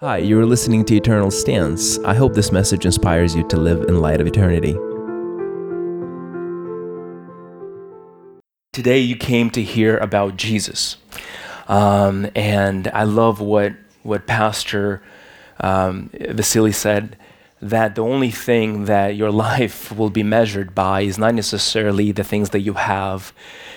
Hi, you're listening to Eternal Stance. I hope this message inspires you to live in light of eternity. Today, you came to hear about Jesus. Um, and I love what, what Pastor um, Vasily said that the only thing that your life will be measured by is not necessarily the things that you have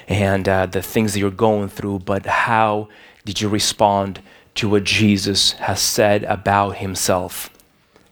and uh, the things that you're going through, but how did you respond to what Jesus has said about himself?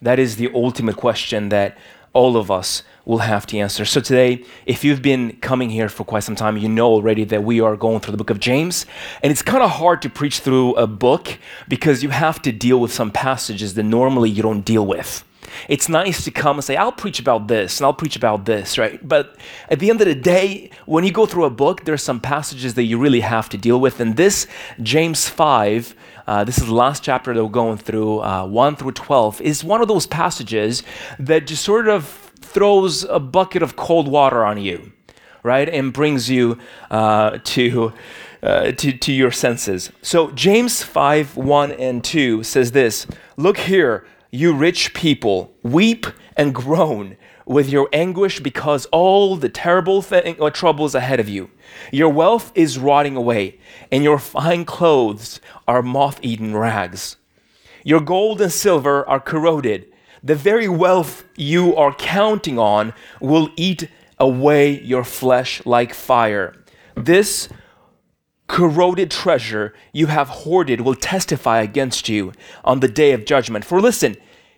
That is the ultimate question that all of us will have to answer. So today, if you've been coming here for quite some time, you know already that we are going through the book of James. And it's kind of hard to preach through a book because you have to deal with some passages that normally you don't deal with. It's nice to come and say, I'll preach about this and I'll preach about this, right? But at the end of the day, when you go through a book, there's some passages that you really have to deal with. And this, James 5, uh, this is the last chapter that we're going through, uh, 1 through 12, is one of those passages that just sort of throws a bucket of cold water on you, right? And brings you uh, to, uh, to, to your senses. So, James 5 1 and 2 says this Look here you rich people, weep and groan with your anguish because all the terrible thing or troubles ahead of you. Your wealth is rotting away, and your fine clothes are moth eaten rags. Your gold and silver are corroded. The very wealth you are counting on will eat away your flesh like fire. This corroded treasure you have hoarded will testify against you on the day of judgment. For listen,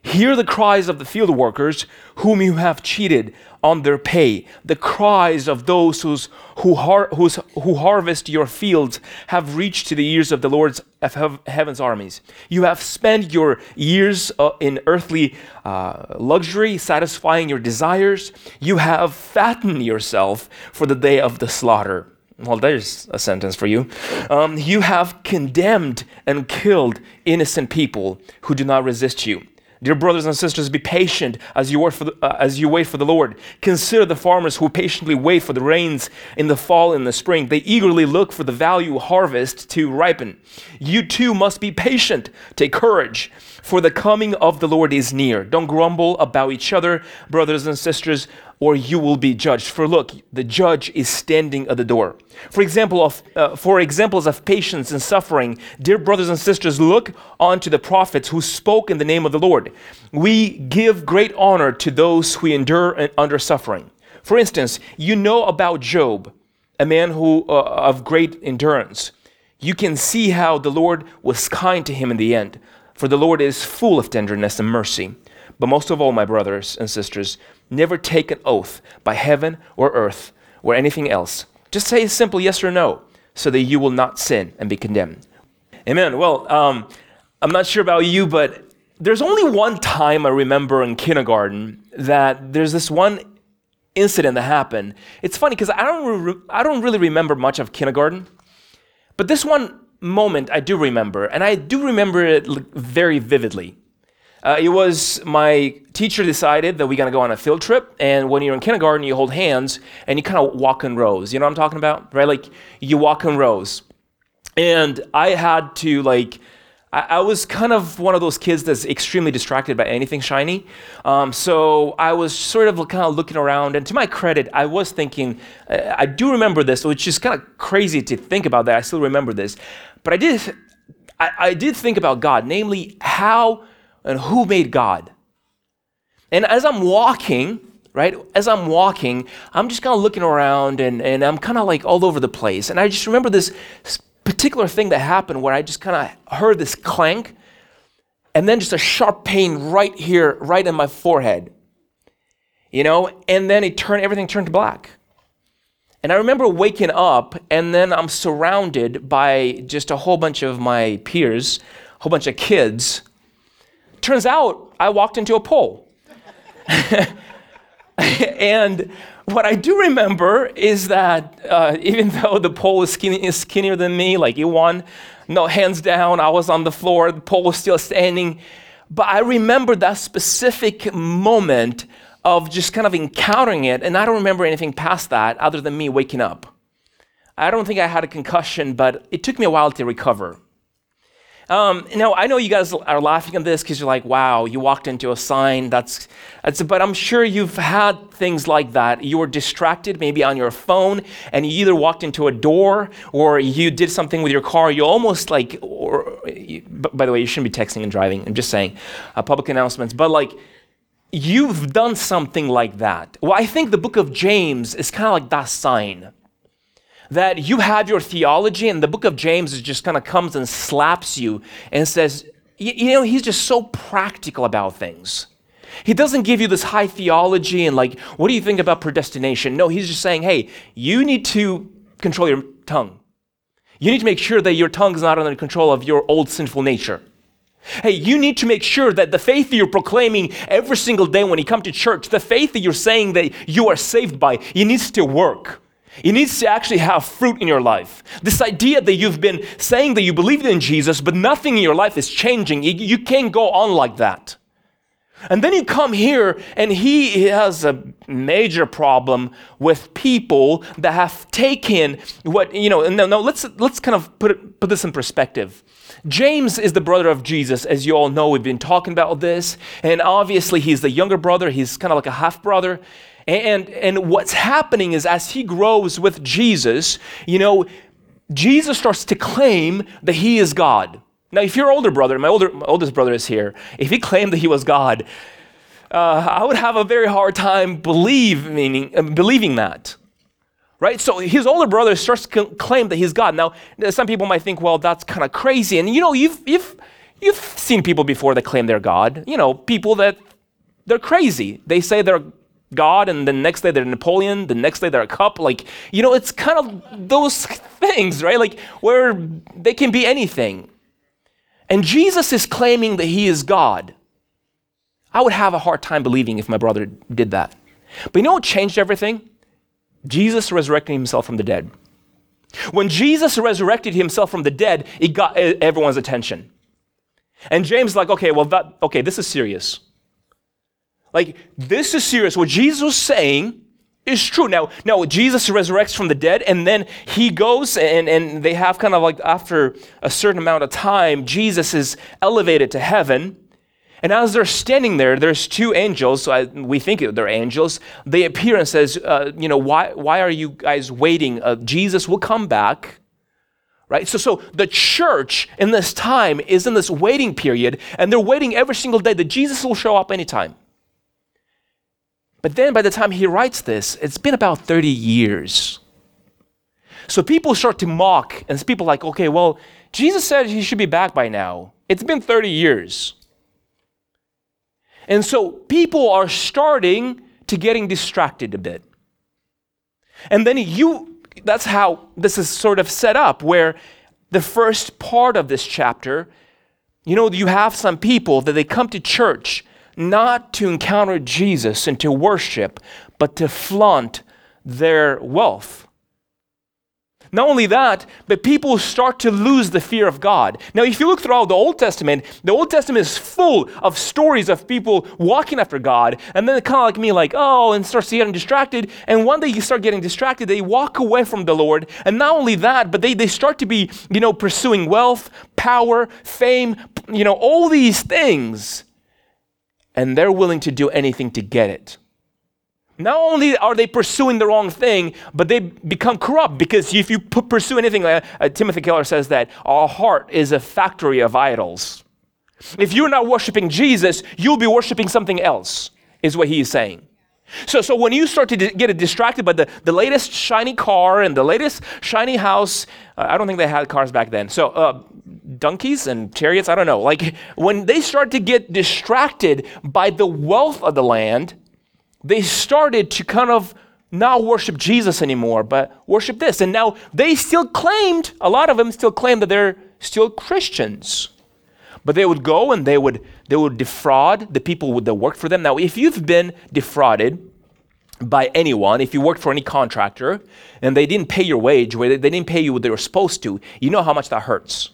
hear the cries of the field workers whom you have cheated on their pay, the cries of those whose, who, har- whose, who harvest your fields have reached to the ears of the Lord's of heaven's armies. You have spent your years uh, in earthly uh, luxury, satisfying your desires. You have fattened yourself for the day of the slaughter. Well, there's a sentence for you. Um, you have condemned and killed innocent people who do not resist you. Dear brothers and sisters, be patient as you, the, uh, as you wait for the Lord. Consider the farmers who patiently wait for the rains in the fall and the spring. They eagerly look for the value harvest to ripen. You too must be patient. Take courage, for the coming of the Lord is near. Don't grumble about each other, brothers and sisters, or you will be judged. For look, the judge is standing at the door. For example, of, uh, for examples of patience and suffering, dear brothers and sisters, look onto the prophets who spoke in the name of the Lord. We give great honor to those who endure under suffering. For instance, you know about Job, a man who uh, of great endurance. You can see how the Lord was kind to him in the end. For the Lord is full of tenderness and mercy. But most of all, my brothers and sisters, never take an oath by heaven or earth or anything else. Just say a simple yes or no so that you will not sin and be condemned. Amen. Well, um, I'm not sure about you, but there's only one time I remember in kindergarten that there's this one incident that happened. It's funny because I don't re- I don't really remember much of kindergarten, but this one moment I do remember, and I do remember it very vividly. Uh, it was my teacher decided that we're going to go on a field trip. And when you're in kindergarten, you hold hands and you kind of walk in rows. You know what I'm talking about? Right? Like you walk in rows. And I had to, like, I, was kind of one of those kids that's extremely distracted by anything shiny. Um, so I was sort of kind of looking around. And to my credit, I was thinking, I do remember this, which is kind of crazy to think about that. I still remember this. But I did, I, I did think about God, namely, how and who made God. And as I'm walking, right, as I'm walking, I'm just kind of looking around and, and I'm kind of like all over the place. And I just remember this particular thing that happened where I just kind of heard this clank and then just a sharp pain right here, right in my forehead. You know, and then it turned, everything turned black. And I remember waking up, and then I'm surrounded by just a whole bunch of my peers, a whole bunch of kids Turns out I walked into a pole. and what I do remember is that uh, even though the pole is, skinny, is skinnier than me, like you won, no hands down, I was on the floor, the pole was still standing. But I remember that specific moment of just kind of encountering it, and I don't remember anything past that other than me waking up. I don't think I had a concussion, but it took me a while to recover. Um, now I know you guys are laughing at this because you're like, "Wow, you walked into a sign." That's, that's. But I'm sure you've had things like that. You were distracted, maybe on your phone, and you either walked into a door or you did something with your car. You almost like, or by the way, you shouldn't be texting and driving. I'm just saying, uh, public announcements. But like, you've done something like that. Well, I think the book of James is kind of like that sign that you have your theology, and the book of James just kind of comes and slaps you and says, you know, he's just so practical about things. He doesn't give you this high theology and like, what do you think about predestination? No, he's just saying, hey, you need to control your tongue. You need to make sure that your tongue is not under control of your old sinful nature. Hey, you need to make sure that the faith that you're proclaiming every single day when you come to church, the faith that you're saying that you are saved by, it needs to work. It needs to actually have fruit in your life. This idea that you've been saying that you believe in Jesus, but nothing in your life is changing, you can't go on like that. And then you come here, and he has a major problem with people that have taken what, you know, no, no, let's, let's kind of put, it, put this in perspective. James is the brother of Jesus, as you all know. We've been talking about this. And obviously, he's the younger brother, he's kind of like a half brother. And, and what's happening is as he grows with Jesus, you know, Jesus starts to claim that he is God. Now, if your older brother, my, older, my oldest brother is here, if he claimed that he was God, uh, I would have a very hard time believe, meaning, uh, believing that. Right? So his older brother starts to claim that he's God. Now, some people might think, well, that's kind of crazy. And you know, you've, you've, you've seen people before that claim they're God. You know, people that they're crazy. They say they're God, and the next day they're Napoleon, the next day they're a cup. Like, you know, it's kind of those things, right? Like, where they can be anything. And Jesus is claiming that he is God. I would have a hard time believing if my brother did that. But you know what changed everything? Jesus resurrecting himself from the dead. When Jesus resurrected himself from the dead, it got everyone's attention. And James like, okay, well that okay, this is serious. Like, this is serious. What Jesus was saying is true. Now, now Jesus resurrects from the dead, and then he goes and, and they have kind of like after a certain amount of time, Jesus is elevated to heaven. And as they're standing there, there's two angels. So I, we think they're angels. They appear and says, uh, "You know, why? Why are you guys waiting? Uh, Jesus will come back." Right? So, so the church in this time is in this waiting period, and they're waiting every single day that Jesus will show up anytime. But then by the time he writes this, it's been about 30 years. So people start to mock, and people like, okay, well, Jesus said he should be back by now. It's been 30 years. And so people are starting to getting distracted a bit. And then you, that's how this is sort of set up, where the first part of this chapter, you know, you have some people that they come to church not to encounter Jesus and to worship, but to flaunt their wealth. Not only that, but people start to lose the fear of God. Now, if you look throughout the Old Testament, the Old Testament is full of stories of people walking after God, and then kind of like me, like, oh, and starts getting distracted. And one day you start getting distracted, they walk away from the Lord. And not only that, but they, they start to be, you know, pursuing wealth, power, fame, you know, all these things and they're willing to do anything to get it. Not only are they pursuing the wrong thing, but they become corrupt because if you pursue anything, uh, uh, Timothy Keller says that our heart is a factory of idols. If you're not worshiping Jesus, you'll be worshiping something else, is what he is saying. So, so when you start to get distracted by the, the latest shiny car and the latest shiny house, uh, I don't think they had cars back then. So uh, donkeys and chariots, I don't know. Like when they start to get distracted by the wealth of the land, they started to kind of not worship Jesus anymore, but worship this. And now they still claimed, a lot of them still claim that they're still Christians. But they would go and they would they would defraud the people that worked for them. Now, if you've been defrauded by anyone, if you worked for any contractor and they didn't pay your wage, they didn't pay you what they were supposed to, you know how much that hurts.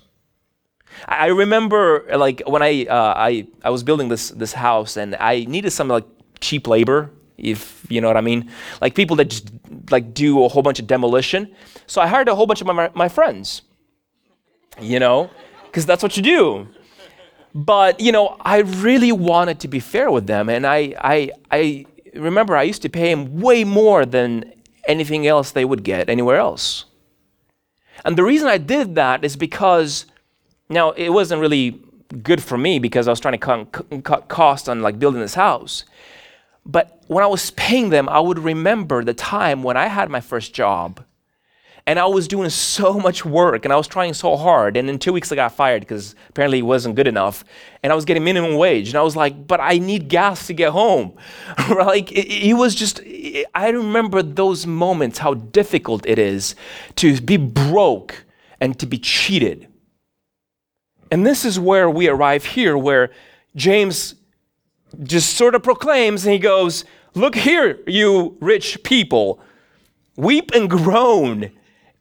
I remember like when I uh, I I was building this this house and I needed some like cheap labor, if you know what I mean, like people that just like do a whole bunch of demolition. So I hired a whole bunch of my my friends, you know, because that's what you do. But, you know, I really wanted to be fair with them. And I, I, I remember I used to pay them way more than anything else they would get anywhere else. And the reason I did that is because, now, it wasn't really good for me because I was trying to cut, cut costs on like building this house. But when I was paying them, I would remember the time when I had my first job and I was doing so much work and I was trying so hard. And in two weeks, I got fired because apparently it wasn't good enough. And I was getting minimum wage. And I was like, but I need gas to get home. like, it, it, was just, it, I remember those moments, how difficult it is to be broke and to be cheated. And this is where we arrive here, where James just sort of proclaims and he goes, Look here, you rich people, weep and groan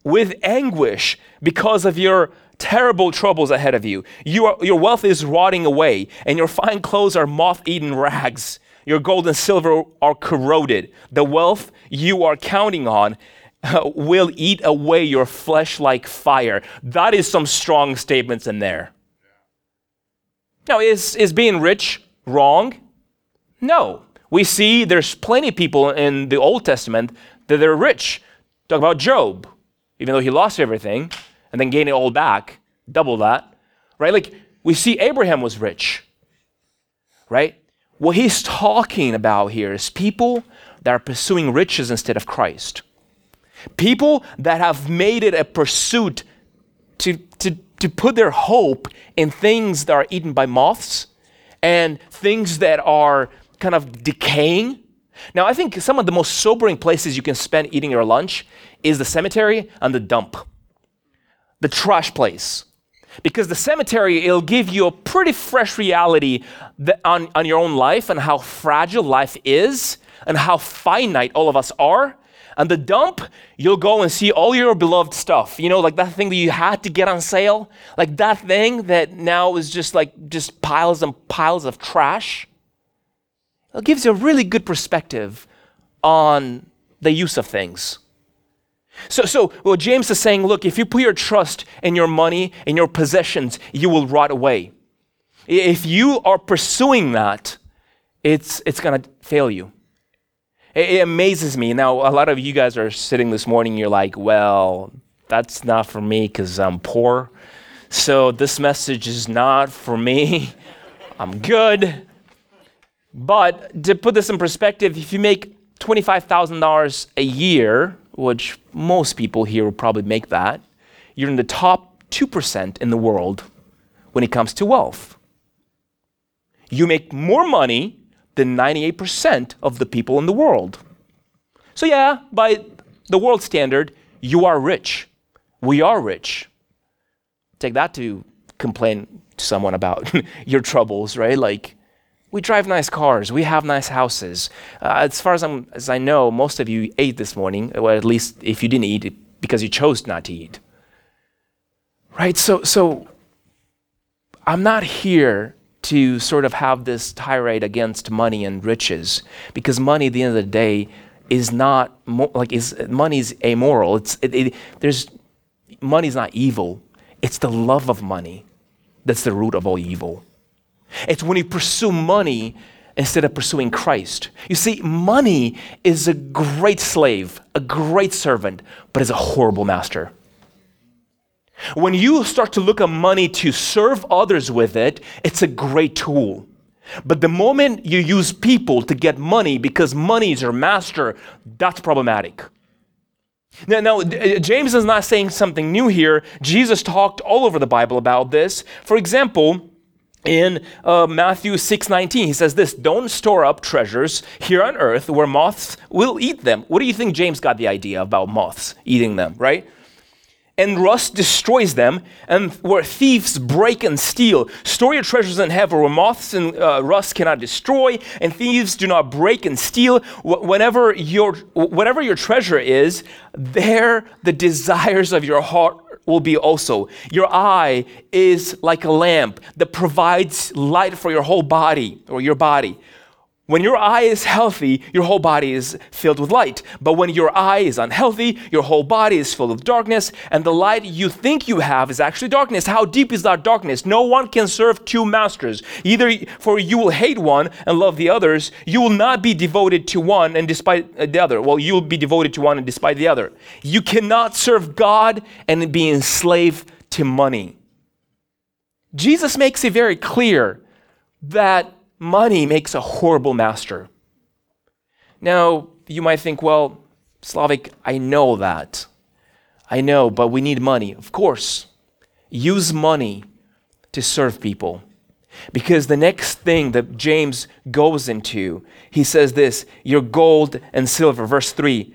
with anguish because of your terrible troubles ahead of you. you are, your wealth is rotting away, and your fine clothes are moth eaten rags. Your gold and silver are corroded. The wealth you are counting on uh, will eat away your flesh like fire. That is some strong statements in there. Now, is, is being rich wrong? No. We see there's plenty of people in the Old Testament that they're rich. Talk about Job even though he lost everything and then gained it all back, double that, right? Like we see Abraham was rich, right? What he's talking about here is people that are pursuing riches instead of Christ. People that have made it a pursuit to, to, to put their hope in things that are eaten by moths and things that are kind of decaying now, I think some of the most sobering places you can spend eating your lunch is the cemetery and the dump, the trash place. Because the cemetery, it'll give you a pretty fresh reality on, on your own life and how fragile life is and how finite all of us are. And the dump, you'll go and see all your beloved stuff. You know, like that thing that you had to get on sale, like that thing that now is just like just piles and piles of trash. It gives you a really good perspective on the use of things. So, so well, James is saying, look, if you put your trust in your money, in your possessions, you will rot away. If you are pursuing that, it's, it's going to fail you. It, it amazes me. Now, a lot of you guys are sitting this morning, you're like, well, that's not for me because I'm poor. So this message is not for me. I'm good. But to put this in perspective, if you make $25,000 a year, which most people here will probably make that, you're in the top 2% in the world when it comes to wealth. You make more money than 98% of the people in the world. So, yeah, by the world standard, you are rich. We are rich. Take that to complain to someone about your troubles, right? Like, we drive nice cars. We have nice houses. Uh, as far as, I'm, as I know, most of you ate this morning, or at least if you didn't eat because you chose not to eat. Right? So, so I'm not here to sort of have this tirade against money and riches because money at the end of the day is not mo- like is money's amoral. It's it, it, there's money's not evil. It's the love of money that's the root of all evil. It's when you pursue money instead of pursuing Christ. You see, money is a great slave, a great servant, but is a horrible master. When you start to look at money to serve others with it, it's a great tool. But the moment you use people to get money because money is your master, that's problematic. Now, now, James is not saying something new here. Jesus talked all over the Bible about this. For example, in uh, Matthew 6:19 he says this don't store up treasures here on earth where moths will eat them. What do you think James got the idea about moths eating them, right? And rust destroys them, and where thieves break and steal. Store your treasures in heaven where moths and uh, rust cannot destroy, and thieves do not break and steal. Whenever your, whatever your treasure is, there the desires of your heart will be also. Your eye is like a lamp that provides light for your whole body or your body. When your eye is healthy, your whole body is filled with light. But when your eye is unhealthy, your whole body is full of darkness, and the light you think you have is actually darkness. How deep is that darkness? No one can serve two masters. Either for you will hate one and love the others, you will not be devoted to one and despite uh, the other. Well, you will be devoted to one and despite the other. You cannot serve God and be enslaved to money. Jesus makes it very clear that money makes a horrible master. Now, you might think, well, Slaveck, I know that. I know, but we need money. Of course. Use money to serve people. Because the next thing that James goes into, he says this your gold and silver, verse 3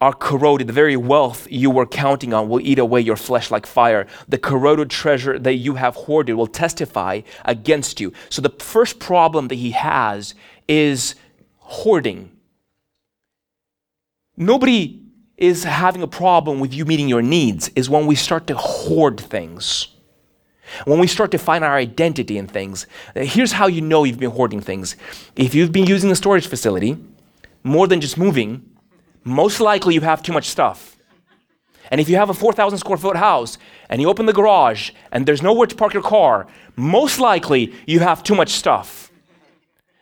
are corroded. The very wealth you were counting on will eat away your flesh like fire. The corroded treasure that you have hoarded will testify against you. So, the first problem that he has is hoarding. Nobody is having a problem with you meeting your needs, is when we start to hoard things. When we start to find our identity in things. Here's how you know you've been hoarding things. If you've been using a storage facility more than just moving, most likely you have too much stuff. And if you have a 4,000 square foot house and you open the garage and there's nowhere to park your car, most likely you have too much stuff.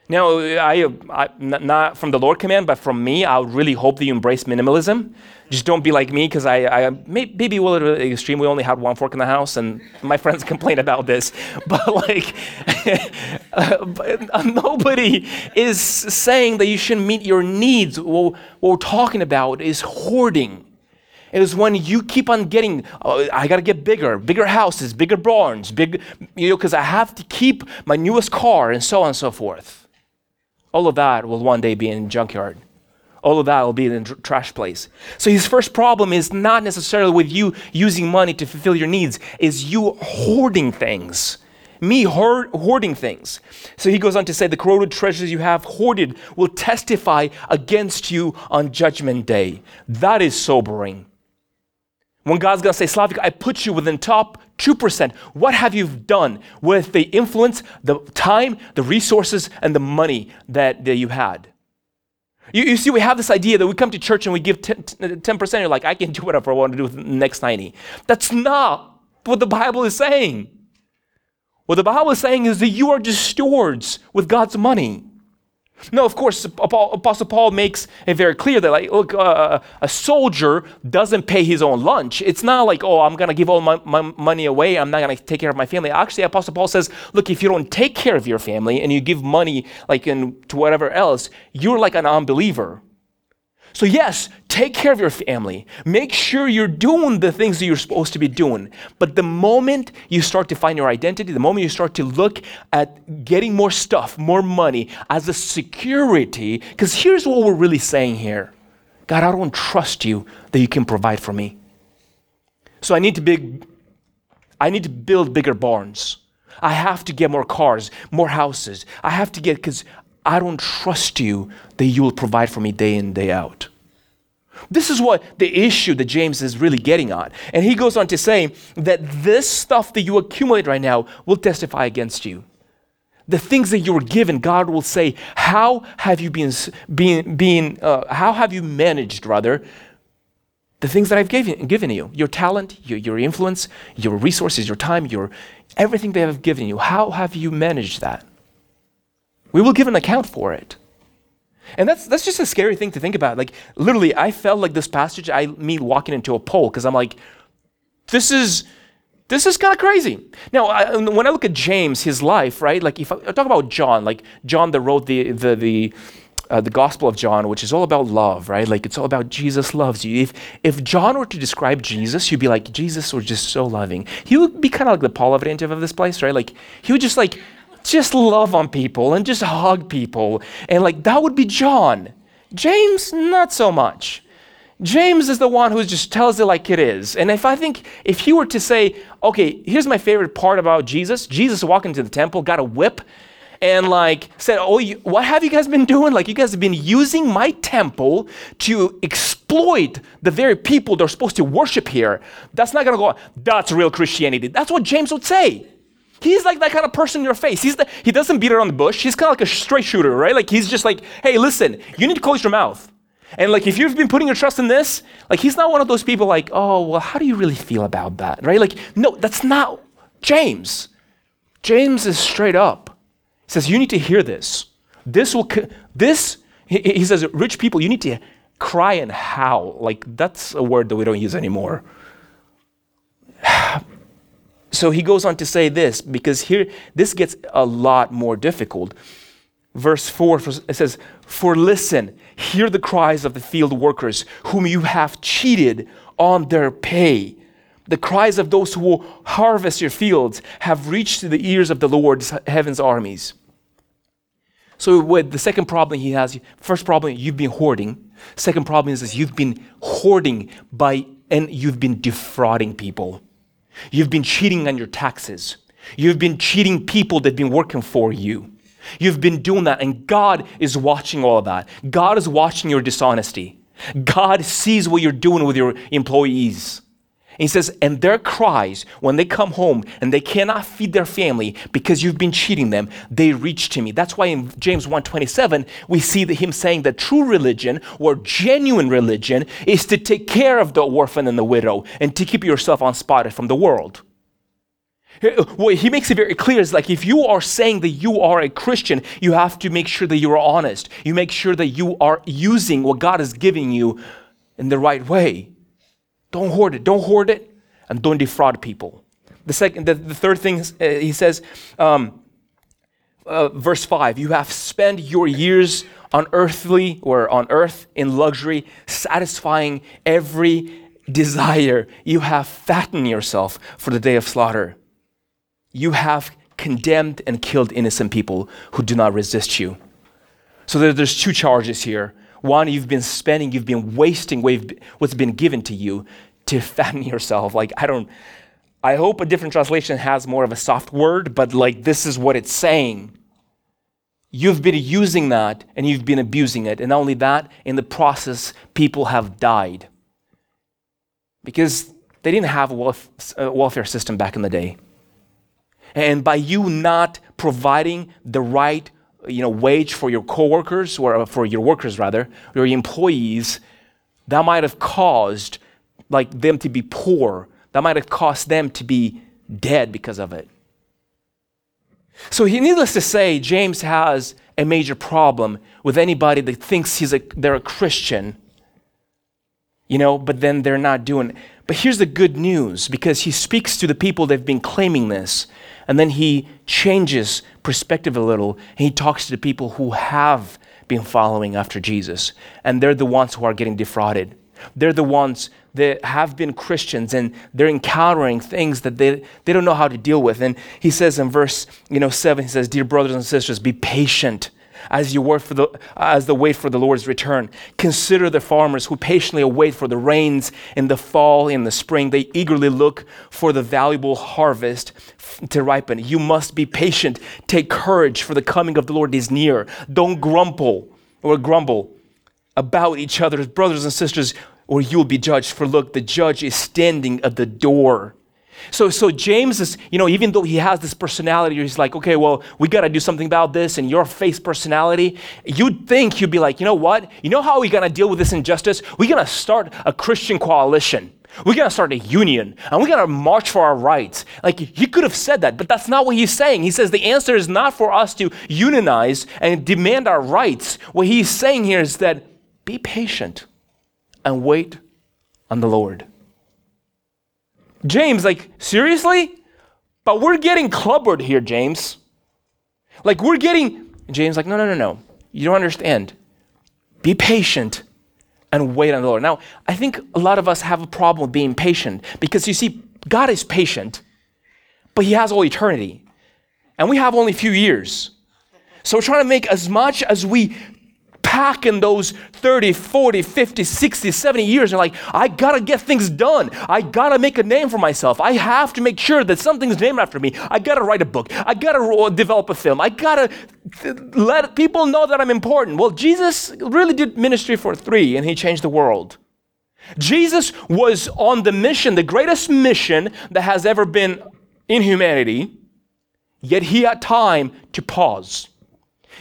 Now, I, I, not from the Lord command, but from me, I would really hope that you embrace minimalism. Just don't be like me, because I, I maybe a little extreme. We only had one fork in the house, and my friends complain about this. But like, uh, nobody is saying that you shouldn't meet your needs. What, what we're talking about is hoarding. It is when you keep on getting, oh, I got to get bigger, bigger houses, bigger barns, big, you know, because I have to keep my newest car and so on and so forth. All of that will one day be in junkyard. All of that will be in the trash place. So his first problem is not necessarily with you using money to fulfill your needs, is you hoarding things. Me hoard, hoarding things. So he goes on to say, the corroded treasures you have hoarded will testify against you on judgment day. That is sobering. When God's to say, Slaveck, I put you within top 2%, what have you done with the influence, the time, the resources, and the money that, that you had? You, you see, we have this idea that we come to church and we give 10%, 10%, you're like, I can do whatever I want to do with the next 90. That's not what the Bible is saying. What the Bible is saying is that you are just stewards with God's money. No, of course, Apostle Paul makes it very clear that, like, look, uh, a soldier doesn't pay his own lunch. It's not like, oh, I'm going to give all my, my, money away. I'm not going to take care of my family. Actually, Apostle Paul says, look, if you don't take care of your family and you give money, like, in, to whatever else, you're like an unbeliever. So, yes, take care of your family. Make sure you're doing the things that you're supposed to be doing. But the moment you start to find your identity, the moment you start to look at getting more stuff, more money as a security, because here's what we're really saying here God, I don't trust you that you can provide for me. So, I need to big, I need to build bigger barns. I have to get more cars, more houses. I have to get, because I don't trust you that you will provide for me day in, day out. This is what the issue that James is really getting at. And he goes on to say that this stuff that you accumulate right now will testify against you. The things that you were given, God will say, How have you been, been, been uh, how have you managed, rather, the things that I've given, given you? Your talent, your, your influence, your resources, your time, your everything they have given you. How have you managed that? We will give an account for it. And that's that's just a scary thing to think about. Like literally, I felt like this passage, I me walking into a pole because I'm like, this is this is kind of crazy. Now, I, when I look at James, his life, right? Like if I, I talk about John, like John that wrote the the the uh, the Gospel of John, which is all about love, right? Like it's all about Jesus loves you. If if John were to describe Jesus, you'd be like Jesus was just so loving. He would be kind of like the Paul Avramentiev of this place, right? Like he would just like just love on people and just hug people. And like that would be John. James, not so much. James is the one who just tells it like it is. And if I think, if he were to say, okay, here's my favorite part about Jesus Jesus walked into the temple, got a whip, and like said, oh, you, what have you guys been doing? Like, you guys have been using my temple to exploit the very people they're supposed to worship here. That's not to go, that's real Christianity. That's what James would say. He's like that kind of person in your face. He's the, he doesn't beat around the bush. He's kind of like a straight shooter, right? Like he's just like, hey, listen, you need to close your mouth. And like if you've been putting your trust in this, like he's not one of those people like, oh, well, how do you really feel about that? Right? Like, no, that's not James. James is straight up. He says, you need to hear this. This will, this, he, he says, rich people, you need to cry and howl. Like that's a word that we don't use anymore. so he goes on to say this because here, this gets a lot more difficult. Verse 4 it says for listen hear the cries of the field workers whom you have cheated on their pay. The cries of those who will harvest your fields have reached the ears of the lord's heaven's armies. So with the second problem he has first problem you've been hoarding. Second problem is, is you've been hoarding by and you've been defrauding people you've been cheating on your taxes you've been cheating people that've been working for you You've been doing that, and God is watching all of that. God is watching your dishonesty. God sees what you're doing with your employees. He says, and their cries when they come home and they cannot feed their family because you've been cheating them, they reach to me. That's why in James 1:27 we see him saying that true religion or genuine religion is to take care of the orphan and the widow and to keep yourself unspotted from the world. What he makes it very clear is like if you are saying that you are a Christian, you have to make sure that you are honest. You make sure that you are using what God is giving you in the right way. Don't hoard it. Don't hoard it, and don't defraud people. The second, the, the third thing uh, he says, um, uh, verse five: You have spent your years on earthly or on earth in luxury, satisfying every desire. You have fattened yourself for the day of slaughter you have condemned and killed innocent people who do not resist you. So there's two charges here. One, you've been spending, you've been wasting what's been given to you to fatten yourself. Like, I don't, I hope a different translation has more of a soft word, but like, this is what it's saying. You've been using that and you've been abusing it. And not only that, in the process, people have died. Because they didn't have a welfare system back in the day. And by you not providing the right you know, wage for your coworkers, or uh, for your workers rather, your employees, that might have caused like them to be poor. That might have caused them to be dead because of it. So, he, needless to say, James has a major problem with anybody that thinks he's a, they're a Christian, you know, but then they're not doing. It. But here's the good news because he speaks to the people that have been claiming this. And then he changes perspective a little and he talks to the people who have been following after Jesus. And they're the ones who are getting defrauded. They're the ones that have been Christians and they're encountering things that they, they don't know how to deal with. And he says in verse you know, 7, he says, Dear brothers and sisters, be patient as you wait for the as the wait for the Lord's return. Consider the farmers who patiently await for the rains in the fall, in the spring. They eagerly look for the valuable harvest to ripen. You must be patient. Take courage, for the coming of the Lord is near. Don't grumble or grumble about each other, brothers and sisters, or you'll be judged. For look, the judge is standing at the door. So, so James is, you know, even though he has this personality, he's like, okay, well, we got to do something about this, and your face personality, you'd think he'd be like, you know what? You know how we're going to deal with this injustice? We're going to start a Christian coalition. We're going to start a union, and we're going to march for our rights. Like, he could have said that, but that's not what he's saying. He says the answer is not for us to unionize and demand our rights. What he's saying here is that be patient and wait on the Lord. James, like, seriously? But we're getting clubbered here, James. Like, we're getting. James, like, no, no, no, no. You don't understand. Be patient and wait on the Lord. Now, I think a lot of us have a problem with being patient because you see, God is patient, but He has all eternity. And we have only a few years. So we're trying to make as much as we pack in those 30, 40, 50, 60, 70 years and like, I gotta get things done. I gotta make a name for myself. I have to make sure that something's named after me. I gotta write a book. I gotta develop a film. I gotta let people know that I'm important. Well, Jesus really did ministry for three and he changed the world. Jesus was on the mission, the greatest mission that has ever been in humanity. Yet he had time to pause.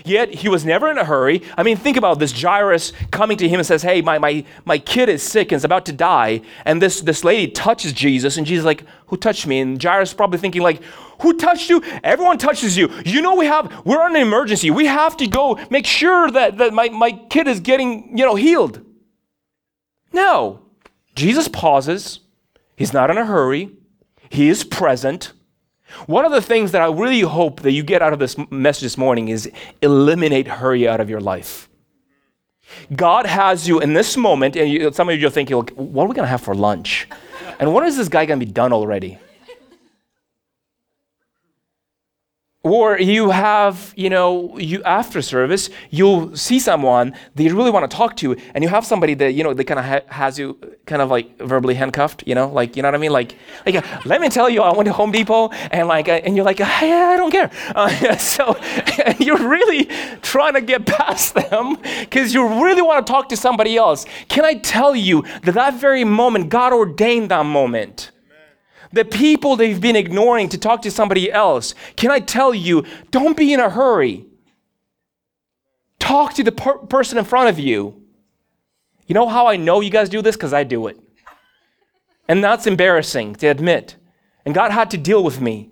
Yet he was never in a hurry. I mean, think about this Jairus coming to him and says, Hey, my, my, my kid is sick and is about to die. And this, this lady touches Jesus, and Jesus is like, Who touched me? And Jairus probably thinking, like, Who touched you? Everyone touches you. You know we have we're in an emergency. We have to go make sure that, that my, my kid is getting, you know, healed. No. Jesus pauses. He's not in a hurry. He is present. One of the things that I really hope that you get out of this message this morning is eliminate hurry out of your life. God has you in this moment, and you, some of you are thinking, what are we going to have for lunch? And when is this guy going to be done already? Or you have, you know, you after service, you'll see someone that you really want to talk to, and you have somebody that, you know, that kind of ha- has you kind of like verbally handcuffed, you know, like, you know what I mean? Like, like uh, let me tell you, I went to Home Depot, and like, uh, and you're like, hey, I don't care. Uh, so you're really trying to get past them because you really want to talk to somebody else. Can I tell you that that very moment, God ordained that moment? The people they've been ignoring to talk to somebody else, can I tell you, don't be in a hurry. Talk to the per- person in front of you. You know how I know you guys do this? Because I do it. And that's embarrassing to admit. And God had to deal with me.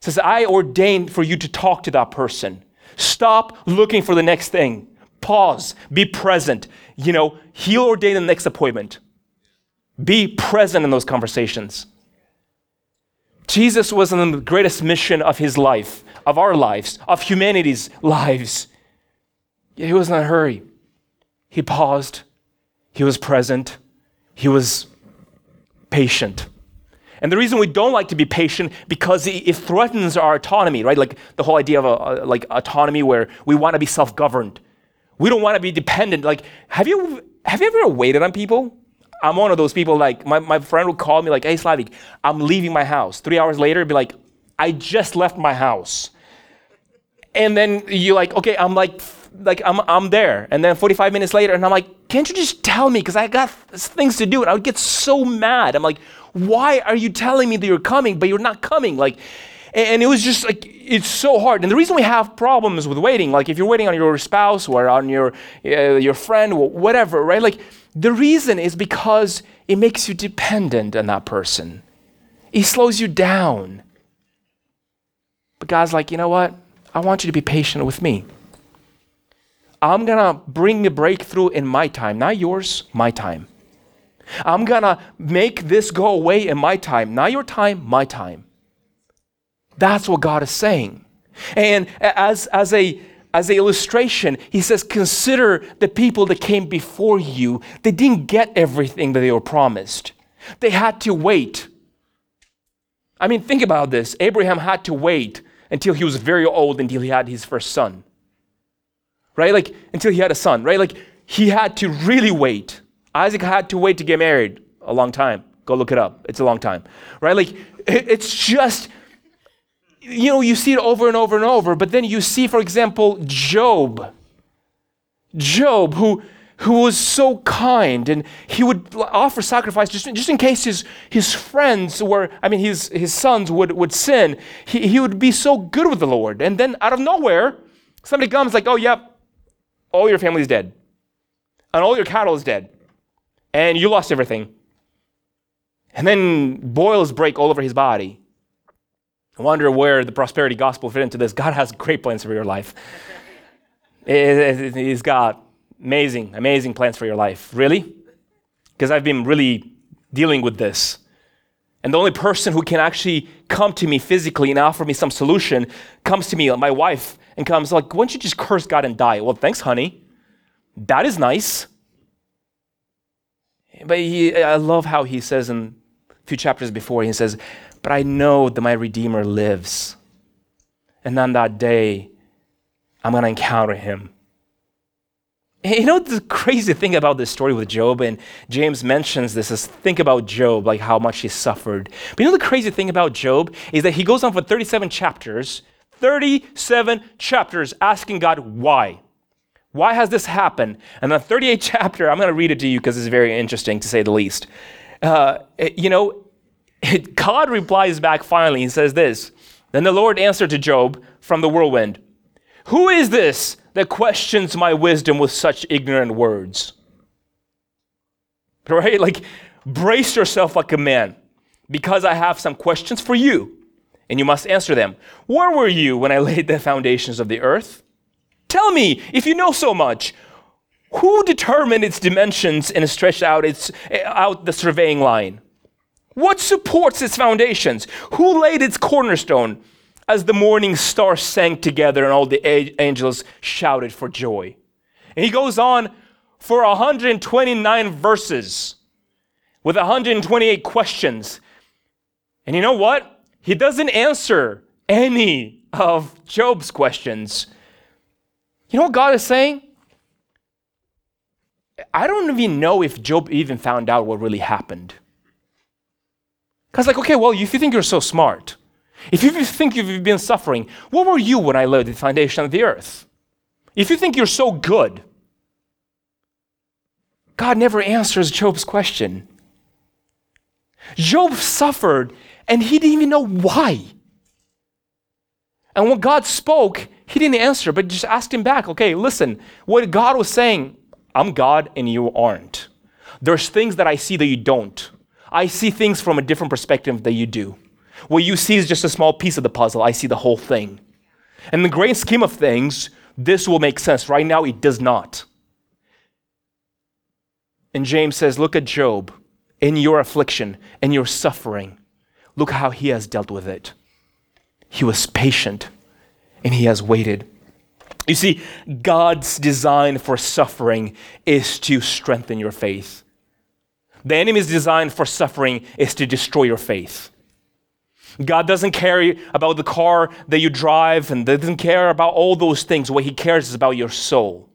says, I ordained for you to talk to that person. Stop looking for the next thing. Pause. Be present. You know, He'll ordain the next appointment. Be present in those conversations. Jesus was on the greatest mission of his life, of our lives, of humanity's lives. Yet He was in a hurry. He paused. He was present. He was patient. And the reason we don't like to be patient because it, threatens our autonomy, right? Like the whole idea of a, like autonomy where we want to be self-governed. We don't want to be dependent. Like, have you have you ever waited on people? I'm one of those people, like, my, my friend would call me, like, hey, Slaveck, I'm leaving my house. Three hours later, be like, I just left my house. And then you're like, okay, I'm like, like I'm, I'm there. And then 45 minutes later, and I'm like, can't you just tell me? Because I got things to do. And I would get so mad. I'm like, why are you telling me that you're coming, but you're not coming? Like, and it was just like, it's so hard. And the reason we have problems with waiting, like if you're waiting on your spouse or on your, uh, your friend or whatever, right? Like, the reason is because it makes you dependent on that person. It slows you down. But God's like, you know what? I want you to be patient with me. I'm going to bring a breakthrough in my time, not yours, my time. I'm going to make this go away in my time, not your time, my time. That's what God is saying. And as, as a as an illustration, he says, Consider the people that came before you. They didn't get everything that they were promised, they had to wait. I mean, think about this. Abraham had to wait until he was very old until he had his first son. Right? Like, until he had a son, right? Like, he had to really wait. Isaac had to wait to get married a long time. Go look it up. It's a long time. Right? Like, it's just you know, you see it over and over and over, but then you see, for example, Job. Job, who, who was so kind and he would offer sacrifice just, just in case his, his friends were, I mean, his, his sons would, would sin. He, he would be so good with the Lord. And then out of nowhere, somebody comes like, oh, yep, all your family's dead. And all your cattle is dead. And you lost everything. And then boils break all over his body. I wonder where the prosperity gospel fit into this. God has great plans for your life. He's got amazing, amazing plans for your life. Really? Because I've been really dealing with this. And the only person who can actually come to me physically and offer me some solution comes to me, my wife, and comes like, why don't you just curse God and die? Well, thanks, honey. That is nice. But he, I love how he says in a few chapters before, he says, but I know that my Redeemer lives. And on that day, I'm going to encounter him. you know the crazy thing about this story with Job, and James mentions this is think about Job, like how much he suffered. But you know the crazy thing about Job is that he goes on for 37 chapters, 37 chapters asking God why. Why has this happened? And the 38th chapter, I'm going to read it to you because it's very interesting to say the least. Uh, you know, God replies back finally and says this Then the Lord answered to Job from the whirlwind Who is this that questions my wisdom with such ignorant words? Right? Like, brace yourself like a man, because I have some questions for you, and you must answer them. Where were you when I laid the foundations of the earth? Tell me, if you know so much, who determined its dimensions and stretched out its eh, out the surveying line? What supports its foundations? Who laid its cornerstone? As the morning stars sang together and all the angels shouted for joy. And he goes on for 129 verses with 128 questions. And you know what? He doesn't answer any of Job's questions. You know what God is saying? I don't even know if Job even found out what really happened. God's like, okay, well, if you think you're so smart, if you think you've been suffering, what were you when I laid the foundation of the earth? If you think you're so good, God never answers Job's question. Job suffered and he didn't even know why. And when God spoke, he didn't answer, but just asked him back, okay, listen, what God was saying, I'm God and you aren't. There's things that I see that you don't. I see things from a different perspective than you do. What you see is just a small piece of the puzzle. I see the whole thing. In the grand scheme of things, this will make sense. Right now, it does not. And James says, Look at Job in your affliction and your suffering. Look how he has dealt with it. He was patient and he has waited. You see, God's design for suffering is to strengthen your faith. The enemy's design for suffering is to destroy your faith. God doesn't care about the car that you drive and doesn't care about all those things. What he cares is about your soul.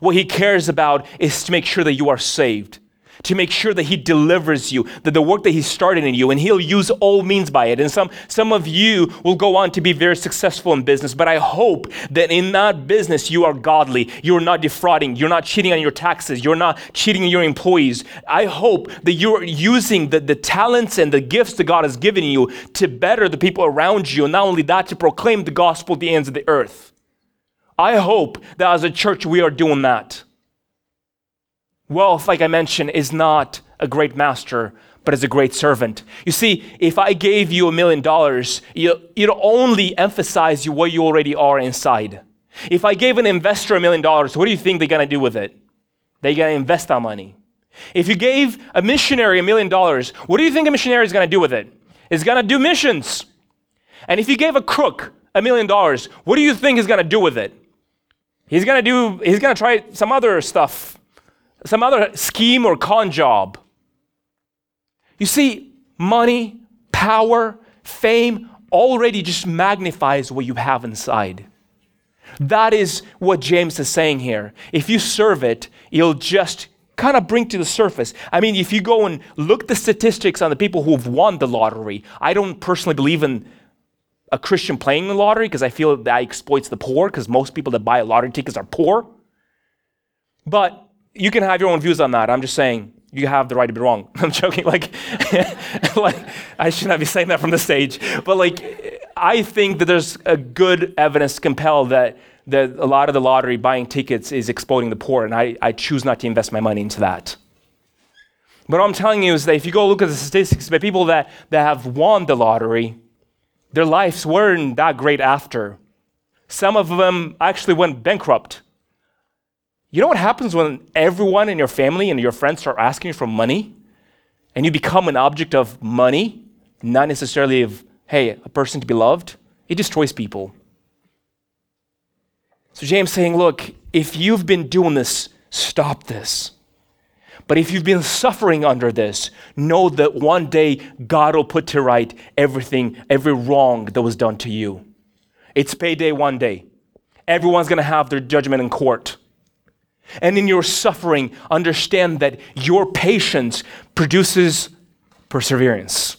What he cares about is to make sure that you are saved to make sure that he delivers you, that the work that he started in you, and he'll use all means by it. And some, some of you will go on to be very successful in business, but I hope that in that business you are godly. You're not defrauding. You're not cheating on your taxes. You're not cheating on your employees. I hope that you're using the, the talents and the gifts that God has given you to better the people around you. And not only that, to proclaim the gospel to the ends of the earth. I hope that as a church we are doing that. Wealth, like I mentioned, is not a great master, but is a great servant. You see, if I gave you a million dollars, it'll only emphasize you what you already are inside. If I gave an investor a million dollars, what do you think they're gonna do with it? They're gonna invest that money. If you gave a missionary a million dollars, what do you think a missionary is gonna do with it? He's gonna do missions. And if you gave a crook a million dollars, what do you think he's gonna do with it? He's gonna do, he's gonna try some other stuff some other scheme or con job. You see, money, power, fame already just magnifies what you have inside. That is what James is saying here. If you serve it, it'll just kind of bring to the surface. I mean, if you go and look the statistics on the people who've won the lottery, I don't personally believe in a Christian playing the lottery because I feel that exploits the poor because most people that buy lottery tickets are poor. But you can have your own views on that. I'm just saying you have the right to be wrong. I'm joking. Like, like I should not be saying that from the stage. But like, I think that there's a good evidence to compel that that a lot of the lottery buying tickets is exploiting the poor, and I, I choose not to invest my money into that. But what I'm telling you is that if you go look at the statistics, the people that, that have won the lottery, their lives weren't that great after. Some of them actually went bankrupt. You know what happens when everyone in your family and your friends start asking you for money? And you become an object of money, not necessarily of, hey, a person to be loved? It destroys people. So James saying, look, if you've been doing this, stop this. But if you've been suffering under this, know that one day God will put to right everything, every wrong that was done to you. It's payday one day. Everyone's going to have their judgment in court. And in your suffering, understand that your patience produces perseverance.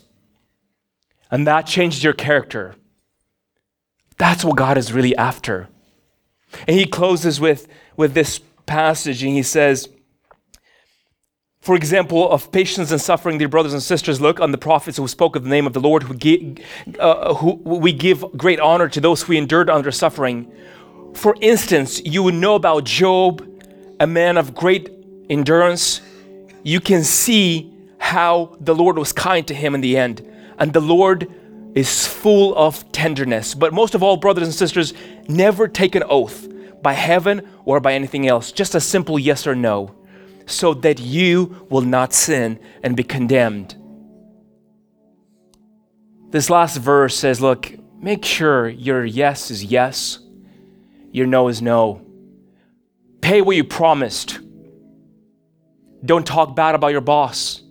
And that changes your character. That's what God is really after. And he closes with, with this passage and he says, For example, of patience and suffering, dear brothers and sisters, look on the prophets who spoke of the name of the Lord, who, gi- uh, who we give great honor to those who endured under suffering. For instance, you would know about Job, a man of great endurance. You can see how the Lord was kind to him in the end. And the Lord is full of tenderness. But most of all, brothers and sisters, never take an oath by heaven or by anything else, just a simple yes or no so that you will not sin and be condemned. This last verse says, Look, make sure your yes is yes, your no is no. Pay what you promised. Don't talk bad about your boss.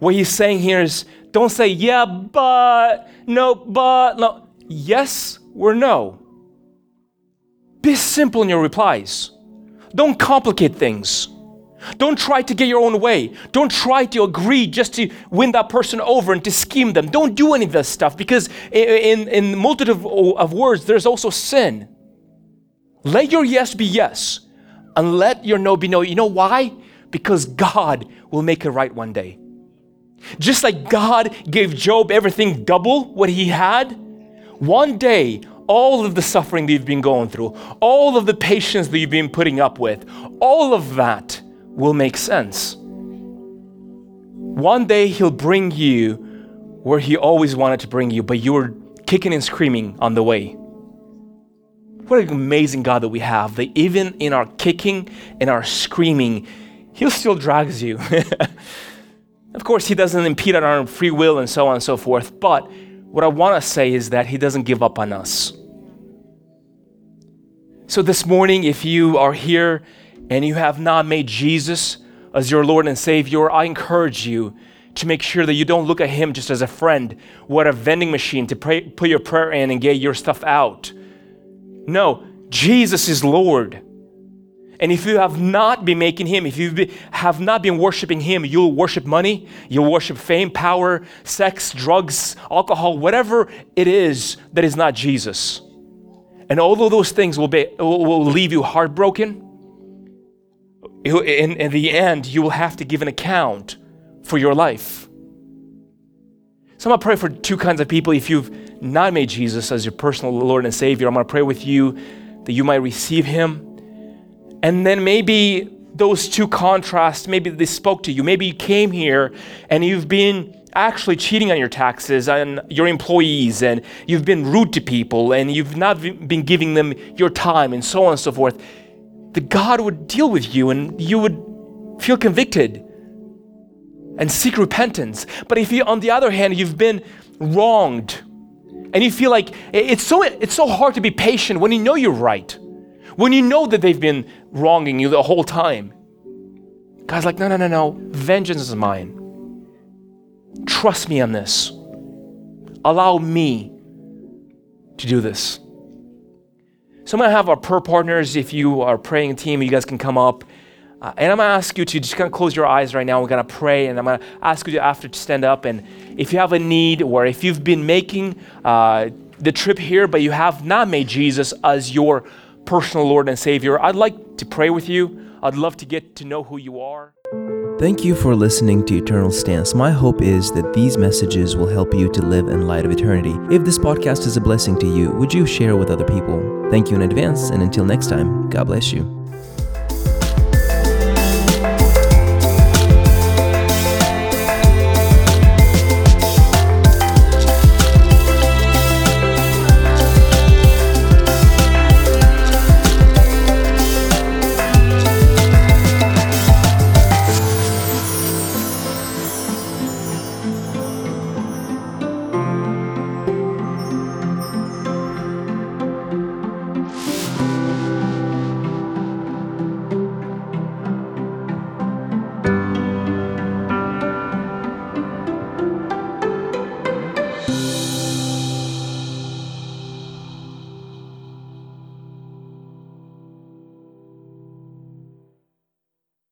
What he's saying here is don't say, yeah, but, no, but, no. Yes or no. Be simple in your replies. Don't complicate things. Don't try to get your own way. Don't try to agree just to win that person over and to scheme them. Don't do any of this stuff because in, in, multitude of, of words, there's also sin. Let your yes be yes and let your no be no. You know why? Because God will make it right one day. Just like God gave Job everything double what he had, one day all of the suffering that you've been going through, all of the patience that you've been putting up with, all of that will make sense. One day He'll bring you where He always wanted to bring you, but you were kicking and screaming on the way. What an amazing God that we have, that even in our kicking and our screaming, He'll still drags you. of course, He doesn't impede on our free will and so on and so forth, but what I want to say is that He doesn't give up on us. So, this morning, if you are here and you have not made Jesus as your Lord and Savior, I encourage you to make sure that you don't look at Him just as a friend or a vending machine to pray, put your prayer in and get your stuff out. No, Jesus is Lord. And if you have not been making Him, if you have not been worshiping Him, you'll worship money, you'll worship fame, power, sex, drugs, alcohol, whatever it is that is not Jesus. And all of those things will, be, will leave you heartbroken in, in the end, you will have to give an account for your life. So I'm going to pray for two kinds of people. If you've not made Jesus as your personal Lord and Savior, I'm going to pray with you that you might receive Him. And then maybe those two contrasts, maybe they spoke to you. Maybe you came here and you've been actually cheating on your taxes and your employees and you've been rude to people and you've not been giving them your time and so on and so forth that God would deal with you and you would feel convicted and seek repentance. But if you, on the other hand, you've been wronged and you feel like it's so, it's so hard to be patient when you know you're right, when you know that they've been wronging you the whole time. God's like, no, no, no, no, vengeance is mine. Trust me on this. Allow me to do this. So I'm going to have our prayer partners, if you are praying team, you guys can come up. Uh, and I'm going to ask you to just kind of close your eyes right now. We're going to pray, and I'm going to ask you to after to stand up. And if you have a need, or if you've been making uh, the trip here, but you have not made Jesus as your personal Lord and Savior, I'd like to pray with you. I'd love to get to know who you are. Thank you for listening to Eternal Stance. My hope is that these messages will help you to live in light of eternity. If this podcast is a blessing to you, would you share with other people? Thank you in advance, and until next time, God bless you.